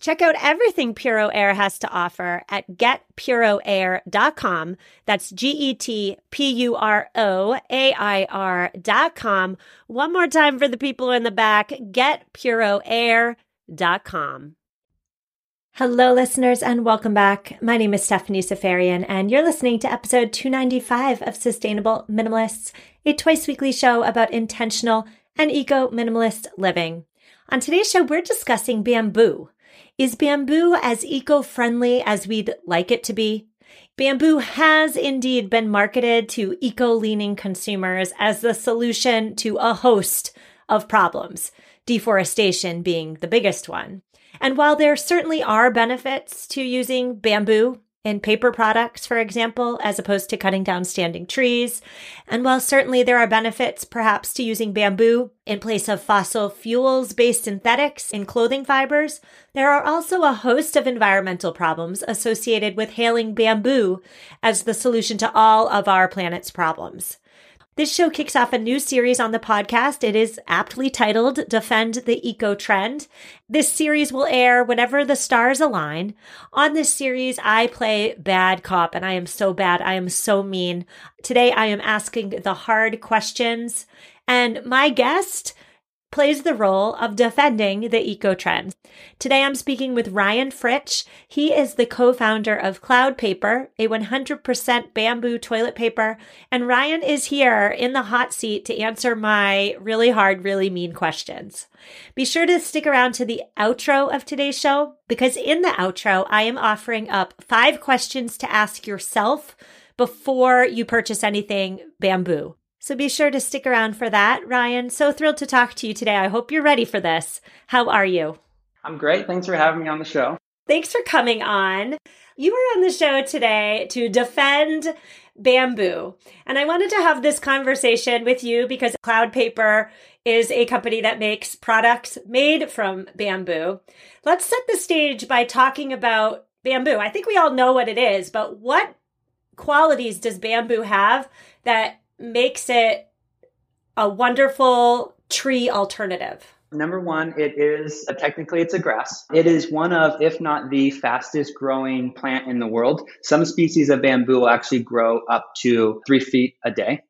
Check out everything Puro Air has to offer at getpuroair.com. That's G E T P U R O A I R.com. One more time for the people in the back getpuroair.com. Hello, listeners, and welcome back. My name is Stephanie Seferian, and you're listening to episode 295 of Sustainable Minimalists, a twice weekly show about intentional and eco minimalist living. On today's show, we're discussing bamboo is bamboo as eco friendly as we'd like it to be? Bamboo has indeed been marketed to eco leaning consumers as the solution to a host of problems, deforestation being the biggest one. And while there certainly are benefits to using bamboo in paper products, for example, as opposed to cutting down standing trees. And while certainly there are benefits perhaps to using bamboo in place of fossil fuels based synthetics in clothing fibers, there are also a host of environmental problems associated with hailing bamboo as the solution to all of our planet's problems. This show kicks off a new series on the podcast. It is aptly titled Defend the Eco Trend. This series will air whenever the stars align. On this series, I play bad cop and I am so bad. I am so mean. Today, I am asking the hard questions and my guest plays the role of defending the eco trend. Today I'm speaking with Ryan Fritsch. He is the co-founder of Cloud Paper, a 100% bamboo toilet paper, and Ryan is here in the hot seat to answer my really hard, really mean questions. Be sure to stick around to the outro of today's show because in the outro I am offering up 5 questions to ask yourself before you purchase anything bamboo. So be sure to stick around for that. Ryan, so thrilled to talk to you today. I hope you're ready for this. How are you? I'm great. Thanks for having me on the show. Thanks for coming on. You were on the show today to defend bamboo. And I wanted to have this conversation with you because Cloud Paper is a company that makes products made from bamboo. Let's set the stage by talking about bamboo. I think we all know what it is, but what qualities does bamboo have that makes it a wonderful tree alternative? Number one, it is uh, technically it's a grass. It is one of, if not the fastest growing plant in the world. Some species of bamboo will actually grow up to three feet a day.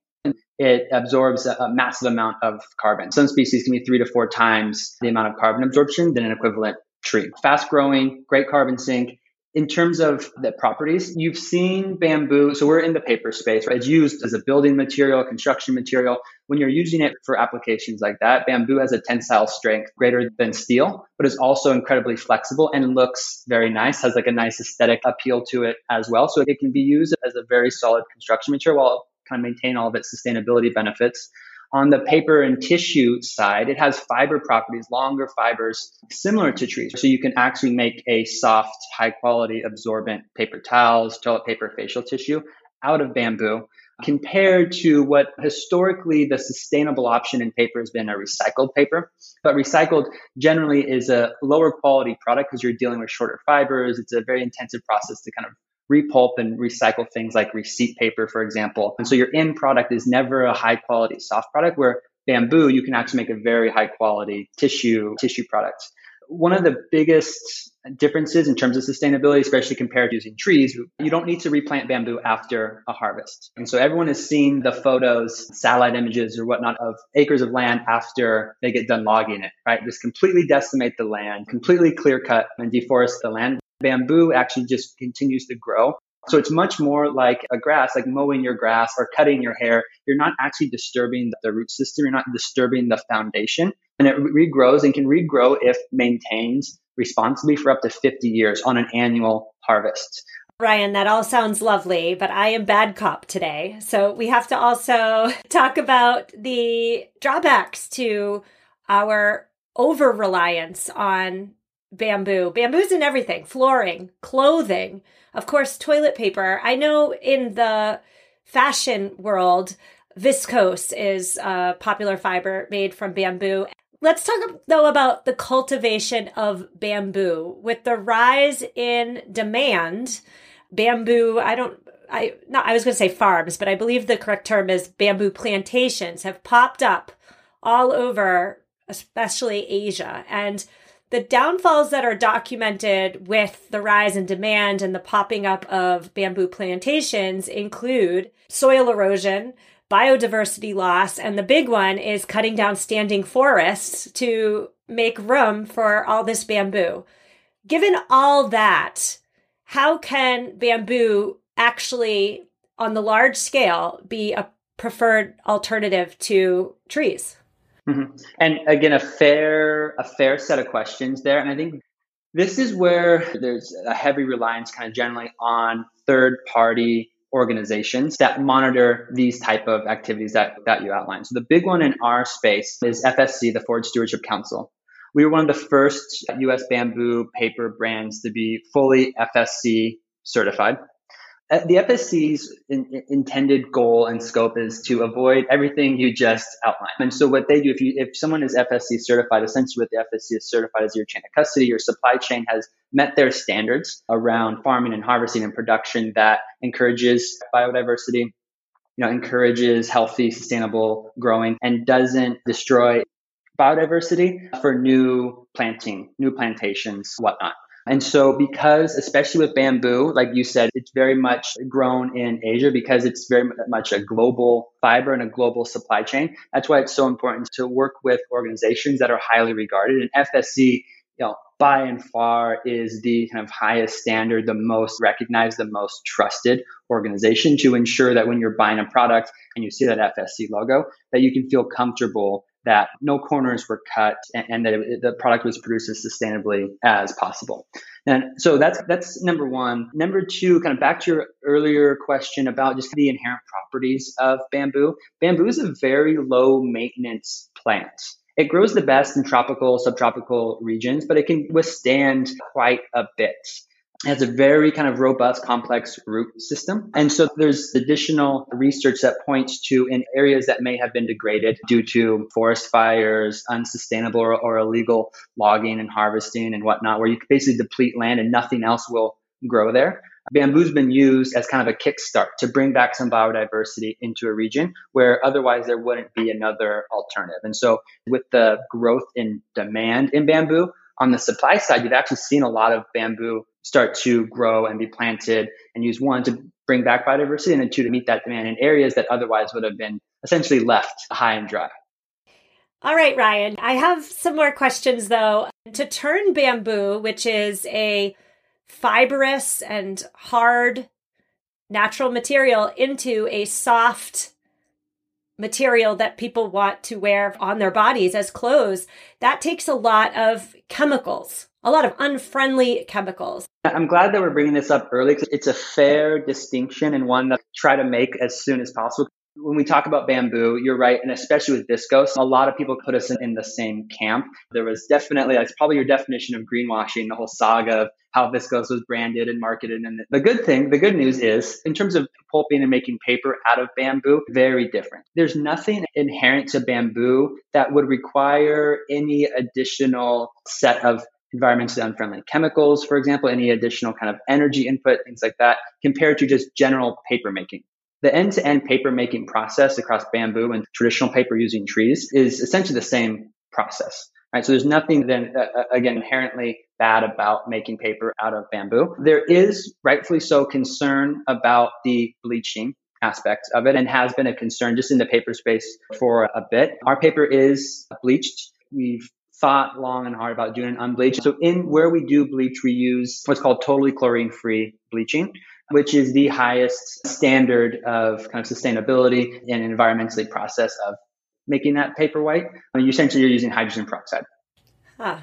It absorbs a, a massive amount of carbon. Some species can be three to four times the amount of carbon absorption than an equivalent tree. Fast growing, great carbon sink, in terms of the properties, you've seen bamboo. So we're in the paper space, right? It's used as a building material, construction material. When you're using it for applications like that, bamboo has a tensile strength greater than steel, but is also incredibly flexible and looks very nice, has like a nice aesthetic appeal to it as well. So it can be used as a very solid construction material while kind of maintain all of its sustainability benefits. On the paper and tissue side, it has fiber properties, longer fibers similar to trees. So you can actually make a soft, high quality absorbent paper towels, toilet paper, facial tissue out of bamboo compared to what historically the sustainable option in paper has been a recycled paper. But recycled generally is a lower quality product because you're dealing with shorter fibers. It's a very intensive process to kind of repulp and recycle things like receipt paper, for example. And so your end product is never a high quality soft product where bamboo, you can actually make a very high quality tissue, tissue product. One of the biggest differences in terms of sustainability, especially compared to using trees, you don't need to replant bamboo after a harvest. And so everyone has seen the photos, satellite images or whatnot of acres of land after they get done logging it, right? Just completely decimate the land, completely clear cut and deforest the land bamboo actually just continues to grow. So it's much more like a grass, like mowing your grass or cutting your hair. You're not actually disturbing the root system. You're not disturbing the foundation and it regrows and can regrow if maintained responsibly for up to 50 years on an annual harvest. Ryan, that all sounds lovely, but I am bad cop today. So we have to also talk about the drawbacks to our over reliance on bamboo. Bamboo's in everything flooring, clothing, of course, toilet paper. I know in the fashion world, viscose is a popular fiber made from bamboo. Let's talk though about the cultivation of bamboo. With the rise in demand, bamboo, I don't I not I was going to say farms, but I believe the correct term is bamboo plantations have popped up all over especially Asia. And the downfalls that are documented with the rise in demand and the popping up of bamboo plantations include soil erosion, biodiversity loss, and the big one is cutting down standing forests to make room for all this bamboo. Given all that, how can bamboo actually, on the large scale, be a preferred alternative to trees? Mm-hmm. And again, a fair a fair set of questions there, and I think this is where there's a heavy reliance, kind of generally, on third party organizations that monitor these type of activities that, that you outlined. So the big one in our space is FSC, the Forest Stewardship Council. We were one of the first US bamboo paper brands to be fully FSC certified. Uh, the FSC's in, in, intended goal and scope is to avoid everything you just outlined. And so what they do, if you if someone is FSC certified, essentially what the FSC is certified as your chain of custody, your supply chain has met their standards around farming and harvesting and production that encourages biodiversity, you know, encourages healthy, sustainable growing and doesn't destroy biodiversity for new planting, new plantations, whatnot. And so, because, especially with bamboo, like you said, it's very much grown in Asia because it's very much a global fiber and a global supply chain. That's why it's so important to work with organizations that are highly regarded. And FSC, you know, by and far is the kind of highest standard, the most recognized, the most trusted organization to ensure that when you're buying a product and you see that FSC logo, that you can feel comfortable that no corners were cut and, and that it, the product was produced as sustainably as possible. And so that's that's number one. Number two, kind of back to your earlier question about just the inherent properties of bamboo. Bamboo is a very low maintenance plant. It grows the best in tropical, subtropical regions, but it can withstand quite a bit has a very kind of robust, complex root system. And so there's additional research that points to in areas that may have been degraded due to forest fires, unsustainable or, or illegal logging and harvesting and whatnot, where you basically deplete land and nothing else will grow there. Bamboo's been used as kind of a kickstart to bring back some biodiversity into a region where otherwise there wouldn't be another alternative. And so with the growth in demand in bamboo, on the supply side, you've actually seen a lot of bamboo start to grow and be planted and use one to bring back biodiversity and then two to meet that demand in areas that otherwise would have been essentially left high and dry. All right, Ryan. I have some more questions though. To turn bamboo, which is a fibrous and hard natural material, into a soft material that people want to wear on their bodies as clothes, that takes a lot of chemicals, a lot of unfriendly chemicals. I'm glad that we're bringing this up early because it's a fair distinction and one that I try to make as soon as possible. When we talk about bamboo, you're right, and especially with viscose, a lot of people put us in, in the same camp. There was definitely, that's probably your definition of greenwashing, the whole saga of how viscose was branded and marketed. And the good thing, the good news is, in terms of pulping and making paper out of bamboo, very different. There's nothing inherent to bamboo that would require any additional set of environmentally unfriendly chemicals, for example, any additional kind of energy input, things like that, compared to just general paper making. The end to end paper making process across bamboo and traditional paper using trees is essentially the same process. Right? So there's nothing then, uh, uh, again, inherently bad about making paper out of bamboo. There is rightfully so concern about the bleaching aspect of it and has been a concern just in the paper space for a bit. Our paper is bleached. We've thought long and hard about doing an unbleached. So in where we do bleach, we use what's called totally chlorine free bleaching, which is the highest standard of kind of sustainability and environmentally process of making that paper white. I mean, essentially you're using hydrogen peroxide. Huh.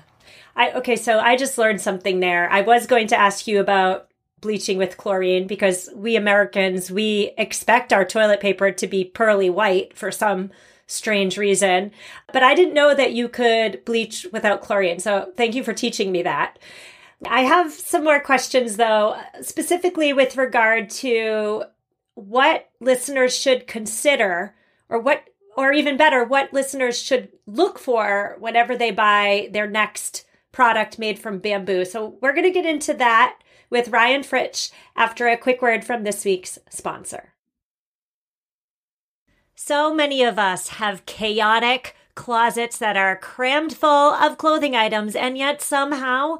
I okay, so I just learned something there. I was going to ask you about bleaching with chlorine because we Americans we expect our toilet paper to be pearly white for some strange reason. But I didn't know that you could bleach without chlorine. So thank you for teaching me that. I have some more questions though, specifically with regard to what listeners should consider or what or even better, what listeners should look for whenever they buy their next product made from bamboo. So we're going to get into that with Ryan Fritsch after a quick word from this week's sponsor. So many of us have chaotic closets that are crammed full of clothing items, and yet somehow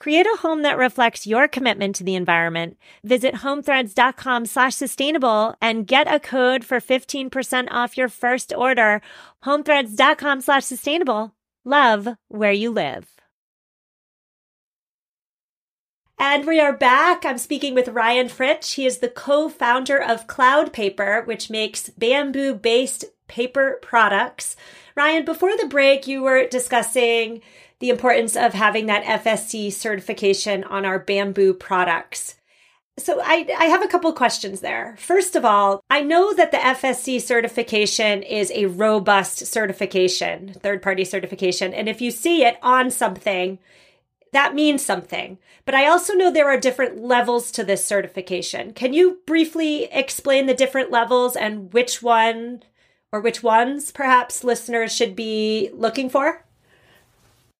Create a home that reflects your commitment to the environment. Visit homethreads.com slash sustainable and get a code for 15% off your first order. Homethreads.com slash sustainable. Love where you live. And we are back. I'm speaking with Ryan Fritsch. He is the co-founder of Cloud Paper, which makes bamboo-based paper products. Ryan, before the break, you were discussing the importance of having that FSC certification on our bamboo products. So I, I have a couple questions there. First of all, I know that the FSC certification is a robust certification, third party certification. And if you see it on something, that means something. But I also know there are different levels to this certification. Can you briefly explain the different levels and which one or which ones perhaps listeners should be looking for?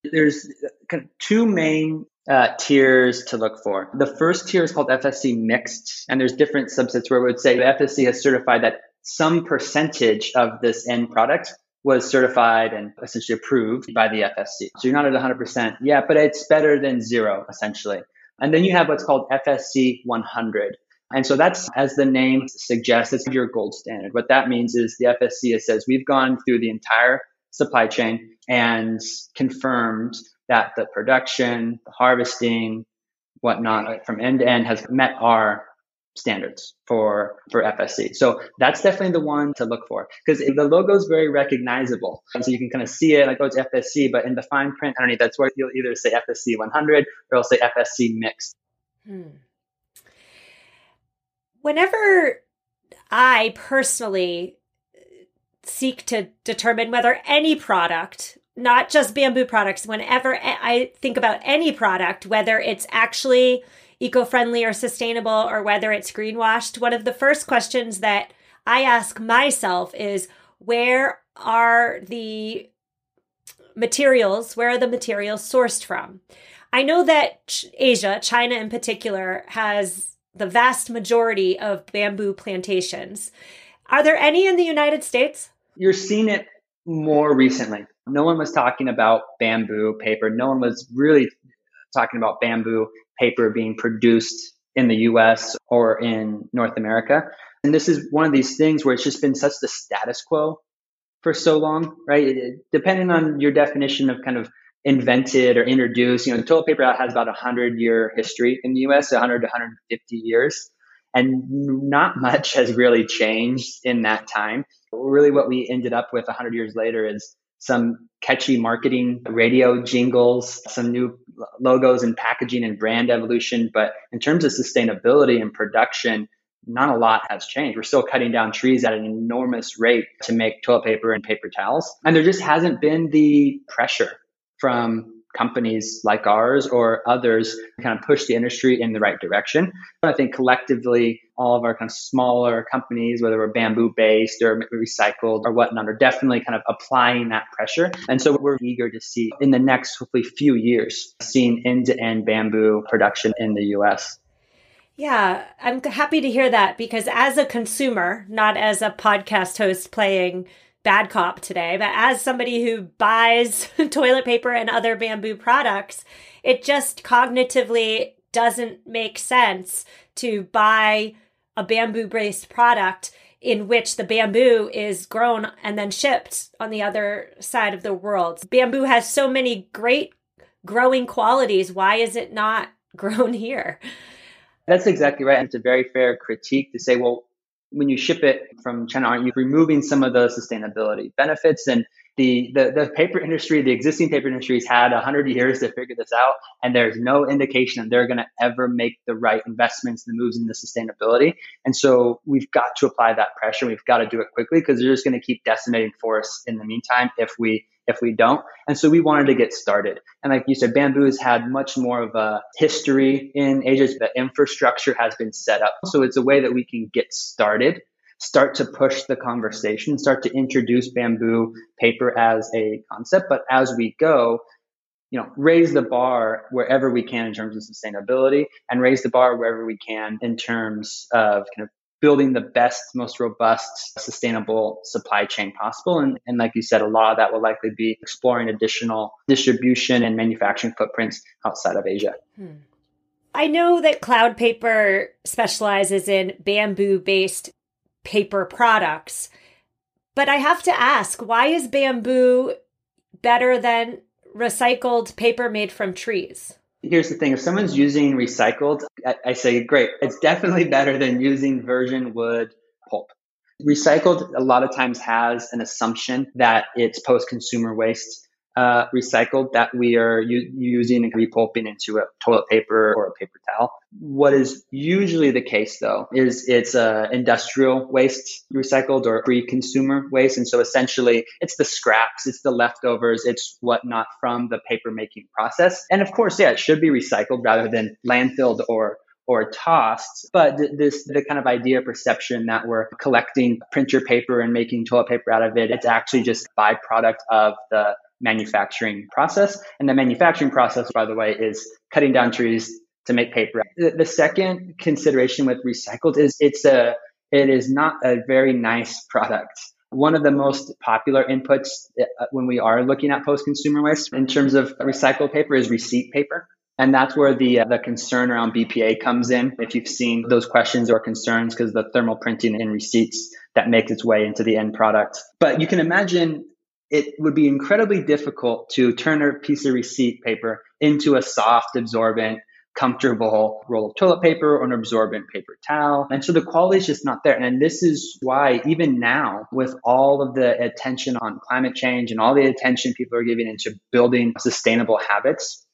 There's kind of two main uh, tiers to look for. The first tier is called FSC mixed, and there's different subsets where it would say the FSC has certified that some percentage of this end product was certified and essentially approved by the FSC. So you're not at 100% yet, but it's better than zero essentially. And then you have what's called FSC 100. And so that's, as the name suggests, it's your gold standard. What that means is the FSC says we've gone through the entire supply chain and confirmed that the production, the harvesting, whatnot from end to end has met our standards for for FSC. So that's definitely the one to look for because the logo is very recognizable. And so you can kind of see it like, oh, it's FSC, but in the fine print underneath, that's where you'll either say FSC 100 or it'll say FSC mixed. Hmm. Whenever I personally seek to determine whether any product, not just bamboo products, whenever I think about any product, whether it's actually eco friendly or sustainable or whether it's greenwashed, one of the first questions that I ask myself is where are the materials, where are the materials sourced from? I know that Asia, China in particular, has the vast majority of bamboo plantations. Are there any in the United States? You're seeing it more recently. No one was talking about bamboo paper. No one was really talking about bamboo paper being produced in the US or in North America. And this is one of these things where it's just been such the status quo for so long, right? It, depending on your definition of kind of invented or introduced, you know, the toilet paper has about a 100 year history in the US, 100 to 150 years. And not much has really changed in that time. Really, what we ended up with 100 years later is some catchy marketing, radio jingles, some new logos and packaging and brand evolution. But in terms of sustainability and production, not a lot has changed. We're still cutting down trees at an enormous rate to make toilet paper and paper towels. And there just hasn't been the pressure from companies like ours or others kind of push the industry in the right direction. I think collectively, all of our kind of smaller companies, whether we're bamboo based or recycled or whatnot, are definitely kind of applying that pressure. And so we're eager to see in the next hopefully few years, seeing end to end bamboo production in the US. Yeah, I'm happy to hear that because as a consumer, not as a podcast host playing bad cop today, but as somebody who buys toilet paper and other bamboo products, it just cognitively doesn't make sense to buy a bamboo based product in which the bamboo is grown and then shipped on the other side of the world. Bamboo has so many great growing qualities. Why is it not grown here? That's exactly right. And it's a very fair critique to say, well, when you ship it from China, aren't you removing some of the sustainability benefits? And the, the, the paper industry, the existing paper industry has had 100 years to figure this out. And there's no indication that they're going to ever make the right investments and moves in the sustainability. And so we've got to apply that pressure. We've got to do it quickly because they're just going to keep decimating forests in the meantime if we if we don't. And so we wanted to get started. And like you said, bamboo has had much more of a history in Asia. The infrastructure has been set up. So it's a way that we can get started start to push the conversation, start to introduce bamboo paper as a concept. But as we go, you know, raise the bar wherever we can in terms of sustainability and raise the bar wherever we can in terms of kind of building the best, most robust, sustainable supply chain possible. And, and like you said, a lot of that will likely be exploring additional distribution and manufacturing footprints outside of Asia. Hmm. I know that Cloud Paper specializes in bamboo based paper products. But I have to ask, why is bamboo better than recycled paper made from trees? Here's the thing if someone's using recycled, I, I say, great, it's definitely better than using virgin wood pulp. Recycled a lot of times has an assumption that it's post consumer waste uh, recycled that we are u- using and repulping into a toilet paper or a paper towel. What is usually the case though is it's uh, industrial waste recycled or pre-consumer waste. And so essentially it's the scraps, it's the leftovers, it's whatnot from the paper making process. And of course, yeah, it should be recycled rather than landfilled or or tossed. But this, the kind of idea perception that we're collecting printer paper and making toilet paper out of it, it's actually just byproduct of the manufacturing process. And the manufacturing process, by the way, is cutting down trees to make paper. The, second consideration with recycled is it's a, it is not a very nice product. One of the most popular inputs uh, when we are looking at post-consumer waste in terms of recycled paper is receipt paper. And that's where the, uh, the concern around BPA comes in. If you've seen those questions or concerns, because the thermal printing in receipts that makes its way into the end product. But you can imagine it would be incredibly difficult to turn a piece of receipt paper into a soft, absorbent, comfortable roll of toilet paper or an absorbent paper towel. And so the quality is just not there. And this is why, even now, with all of the attention on climate change and all the attention people are giving into building sustainable habits,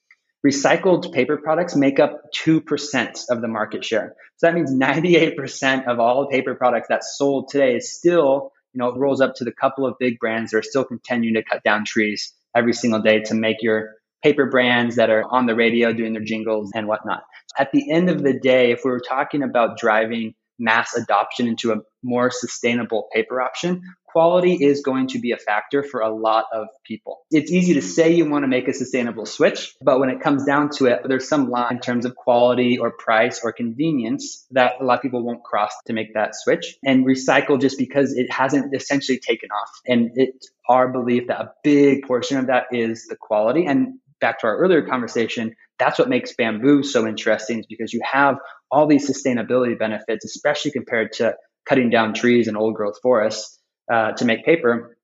recycled paper products make up 2% of the market share. So that means 98% of all paper products that's sold today is still you know, it rolls up to the couple of big brands that are still continuing to cut down trees every single day to make your paper brands that are on the radio doing their jingles and whatnot. At the end of the day, if we were talking about driving mass adoption into a more sustainable paper option, quality is going to be a factor for a lot of people. It's easy to say you want to make a sustainable switch, but when it comes down to it, there's some line in terms of quality or price or convenience that a lot of people won't cross to make that switch and recycle just because it hasn't essentially taken off. And it's our belief that a big portion of that is the quality. And back to our earlier conversation, that's what makes bamboo so interesting is because you have all these sustainability benefits, especially compared to cutting down trees and old growth forests uh, to make paper.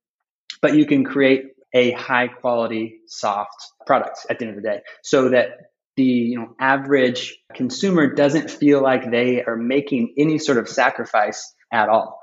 But you can create a high quality soft product at the end of the day so that the you know average consumer doesn't feel like they are making any sort of sacrifice at all.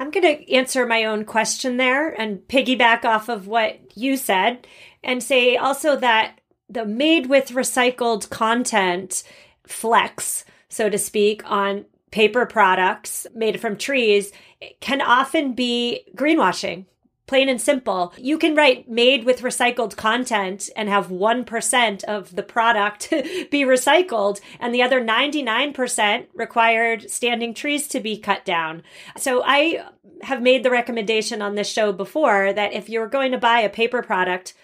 I'm going to answer my own question there and piggyback off of what you said and say also that the made with recycled content flex, so to speak, on paper products made from trees can often be greenwashing. Plain and simple. You can write made with recycled content and have 1% of the product be recycled, and the other 99% required standing trees to be cut down. So I have made the recommendation on this show before that if you're going to buy a paper product,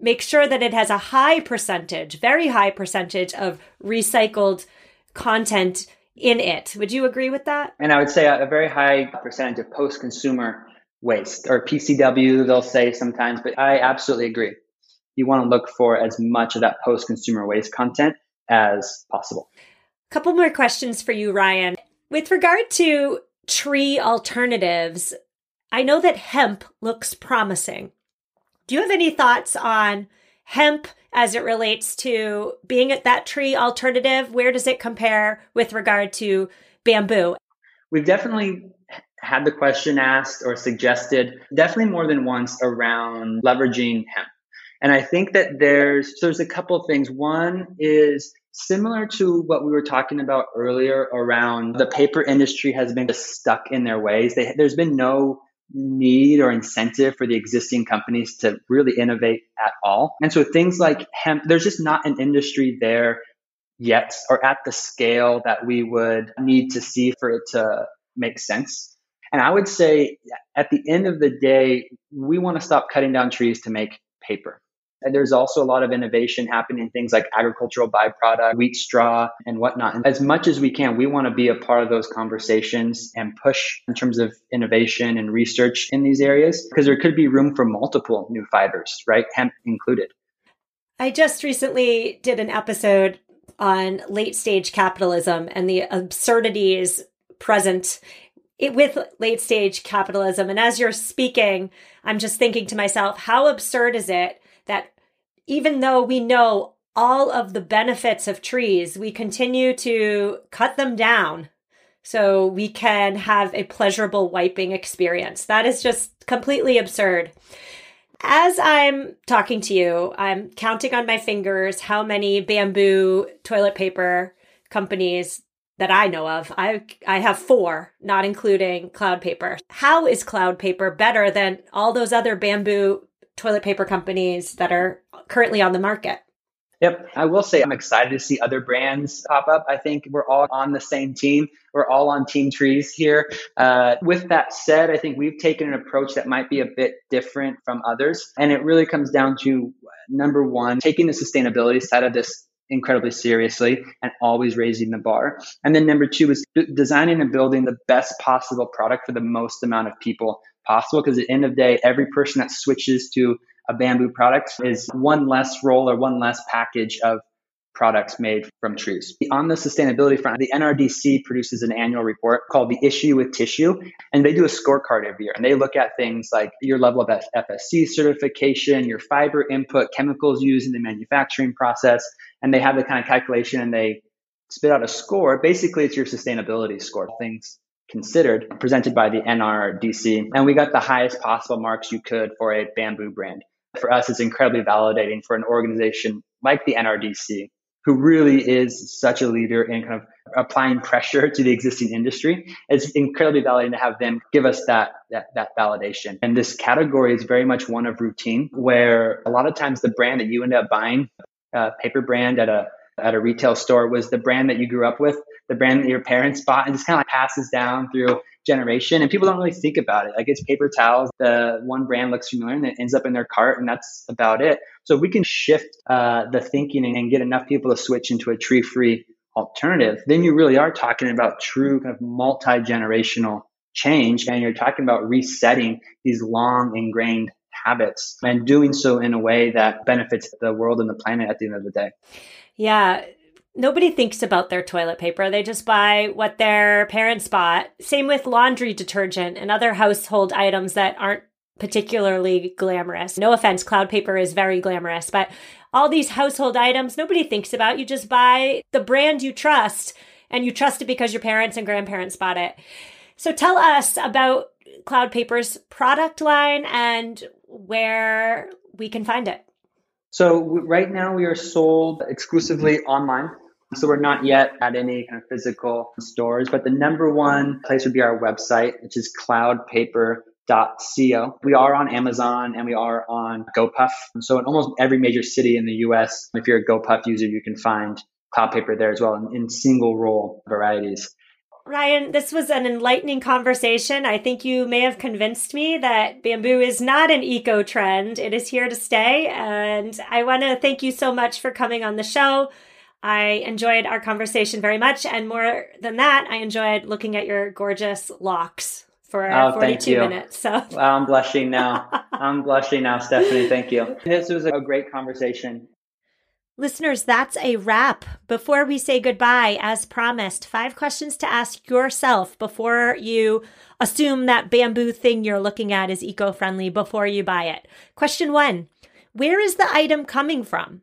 make sure that it has a high percentage, very high percentage of recycled content in it. Would you agree with that? And I would say a, very high percentage of post consumer waste or PCW, they'll say sometimes, but I absolutely agree. You want to look for as much of that post consumer waste content as possible. A couple more questions for you, Ryan. With regard to tree alternatives, I know that hemp looks promising. Do you have any thoughts on hemp as it relates to being at that tree alternative? Where does it compare with regard to bamboo? We've definitely had the question asked or suggested definitely more than once around leveraging hemp. And I think that there's so there's a couple of things. One is similar to what we were talking about earlier around the paper industry has been just stuck in their ways. They, there's been no need or incentive for the existing companies to really innovate at all. And so things like hemp, there's just not an industry there yet or at the scale that we would need to see for it to make sense. And I would say at the end of the day, we want to stop cutting down trees to make paper. And there's also a lot of innovation happening in things like agricultural byproduct, wheat straw, and whatnot. And as much as we can, we want to be a part of those conversations and push in terms of innovation and research in these areas because there could be room for multiple new fibers, right? Hemp included. I just recently did an episode on late stage capitalism and the absurdities present with late stage capitalism. And as you're speaking, I'm just thinking to myself, how absurd is it even though we know all of the benefits of trees, we continue to cut them down so we can have a pleasurable wiping experience. That is just completely absurd. As I'm talking to you, I'm counting on my fingers how many bamboo toilet paper companies that I know of. I I have 4, not including Cloud Paper. How is Cloud Paper better than all those other bamboo toilet paper companies that are currently on the market. Yep. I will say I'm excited to see other brands pop up. I think we're all on the same team. We're all on Team Trees here. Uh, with that said, I think we've taken an approach that might be a bit different from others. And it really comes down to number one, taking the sustainability side of this incredibly seriously and always raising the bar. And then number two is designing and building the best possible product for the most amount of people possible. Because at the end of the day, every person that switches to a bamboo product is one less roll or one less package of products made from trees. On the sustainability front, the NRDC produces an annual report called The Issue with Tissue, and they do a scorecard every year. And they look at things like your level of FSC certification, your fiber input, chemicals used in the manufacturing process, and they have the kind of calculation and they spit out a score. Basically, it's your sustainability score, things considered, presented by the NRDC. And we got the highest possible marks you could for a bamboo brand. For us, it's incredibly validating for an organization like the NRDC who really is such a leader in kind of applying pressure to the existing industry. It's incredibly validating to have them give us that, that, that validation. And this category is very much one of routine, where a lot of times the brand that you end up buying, a paper brand at a at a retail store, was the brand that you grew up with, the brand that your parents bought, and just kind of like passes down through generation and people don't really think about it like it's paper towels the one brand looks familiar and it ends up in their cart and that's about it so we can shift uh, the thinking and get enough people to switch into a tree free alternative then you really are talking about true kind of multi-generational change and you're talking about resetting these long ingrained habits and doing so in a way that benefits the world and the planet at the end of the day. Yeah. Nobody thinks about their toilet paper. They just buy what their parents bought. Same with laundry detergent and other household items that aren't particularly glamorous. No offense, cloud paper is very glamorous, but all these household items nobody thinks about. You just buy the brand you trust and you trust it because your parents and grandparents bought it. So tell us about Cloud Paper's product line and where we can find it. So right now we are sold exclusively online. So we're not yet at any kind of physical stores, but the number one place would be our website, which is cloudpaper.co. We are on Amazon and we are on GoPuff. So in almost every major city in the US, if you're a GoPuff user, you can find cloud paper there as well in, in single roll varieties. Ryan, this was an enlightening conversation. I think you may have convinced me that bamboo is not an eco trend. It is here to stay. And I want to thank you so much for coming on the show. I enjoyed our conversation very much. And more than that, I enjoyed looking at your gorgeous locks for oh, 42 minutes. So well, I'm blushing now. I'm blushing now, Stephanie. Thank you. This was a great conversation. Listeners, that's a wrap. Before we say goodbye, as promised, five questions to ask yourself before you assume that bamboo thing you're looking at is eco friendly before you buy it. Question one Where is the item coming from?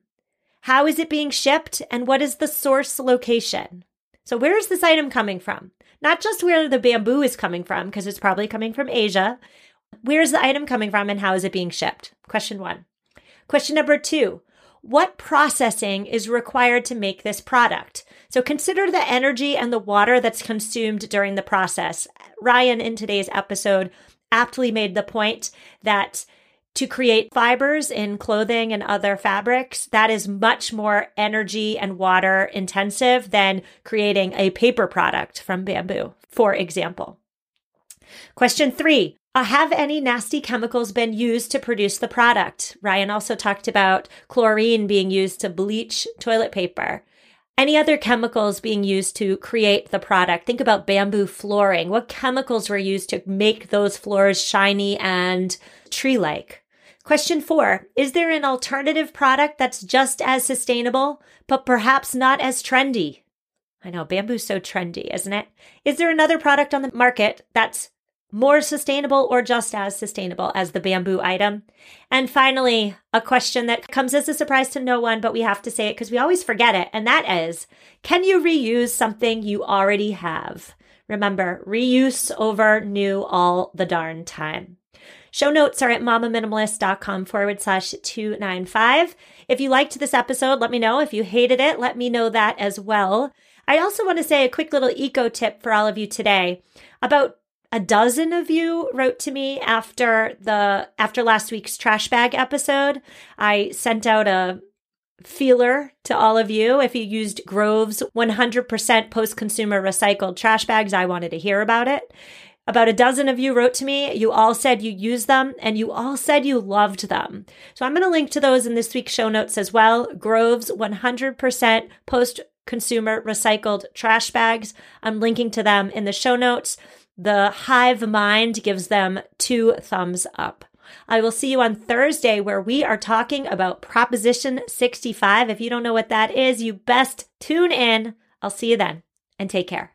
How is it being shipped? And what is the source location? So, where is this item coming from? Not just where the bamboo is coming from, because it's probably coming from Asia. Where is the item coming from and how is it being shipped? Question one. Question number two what processing is required to make this product. So consider the energy and the water that's consumed during the process. Ryan, in today's episode, aptly made the point that to create fibers in clothing and other fabrics, that is much more energy and water intensive than creating a paper product from bamboo, for example. Question three uh, have any nasty chemicals been used to produce the product? Ryan also talked about chlorine being used to bleach toilet paper. Any other chemicals being used to create the product? Think about bamboo flooring. What chemicals were used to make those floors shiny and tree like? Question four Is there an alternative product that's just as sustainable, but perhaps not as trendy? I know bamboo's so trendy, isn't it? Is there another product on the market that's more sustainable or just as sustainable as the bamboo item? And finally, a question that comes as a surprise to no one, but we have to say it because we always forget it. And that is, can you reuse something you already have? Remember, reuse over new all the darn time. Show notes are at mamaminimalist.com forward slash 295. If you liked this episode, let me know. If you hated it, let me know that as well. I also want to say a quick little eco tip for all of you today. About a dozen of you wrote to me after the after last week's trash bag episode. I sent out a feeler to all of you. If you used Grove's 100% post consumer recycled trash bags, I wanted to hear about it. About a dozen of you wrote to me. You all said you used them and you all said you loved them. So I'm going to link to those in this week's show notes as well. Grove's 100% post consumer recycled trash bags. I'm linking to them in the show notes. The hive mind gives them two thumbs up. I will see you on Thursday where we are talking about Proposition 65. If you don't know what that is, you best tune in. I'll see you then and take care.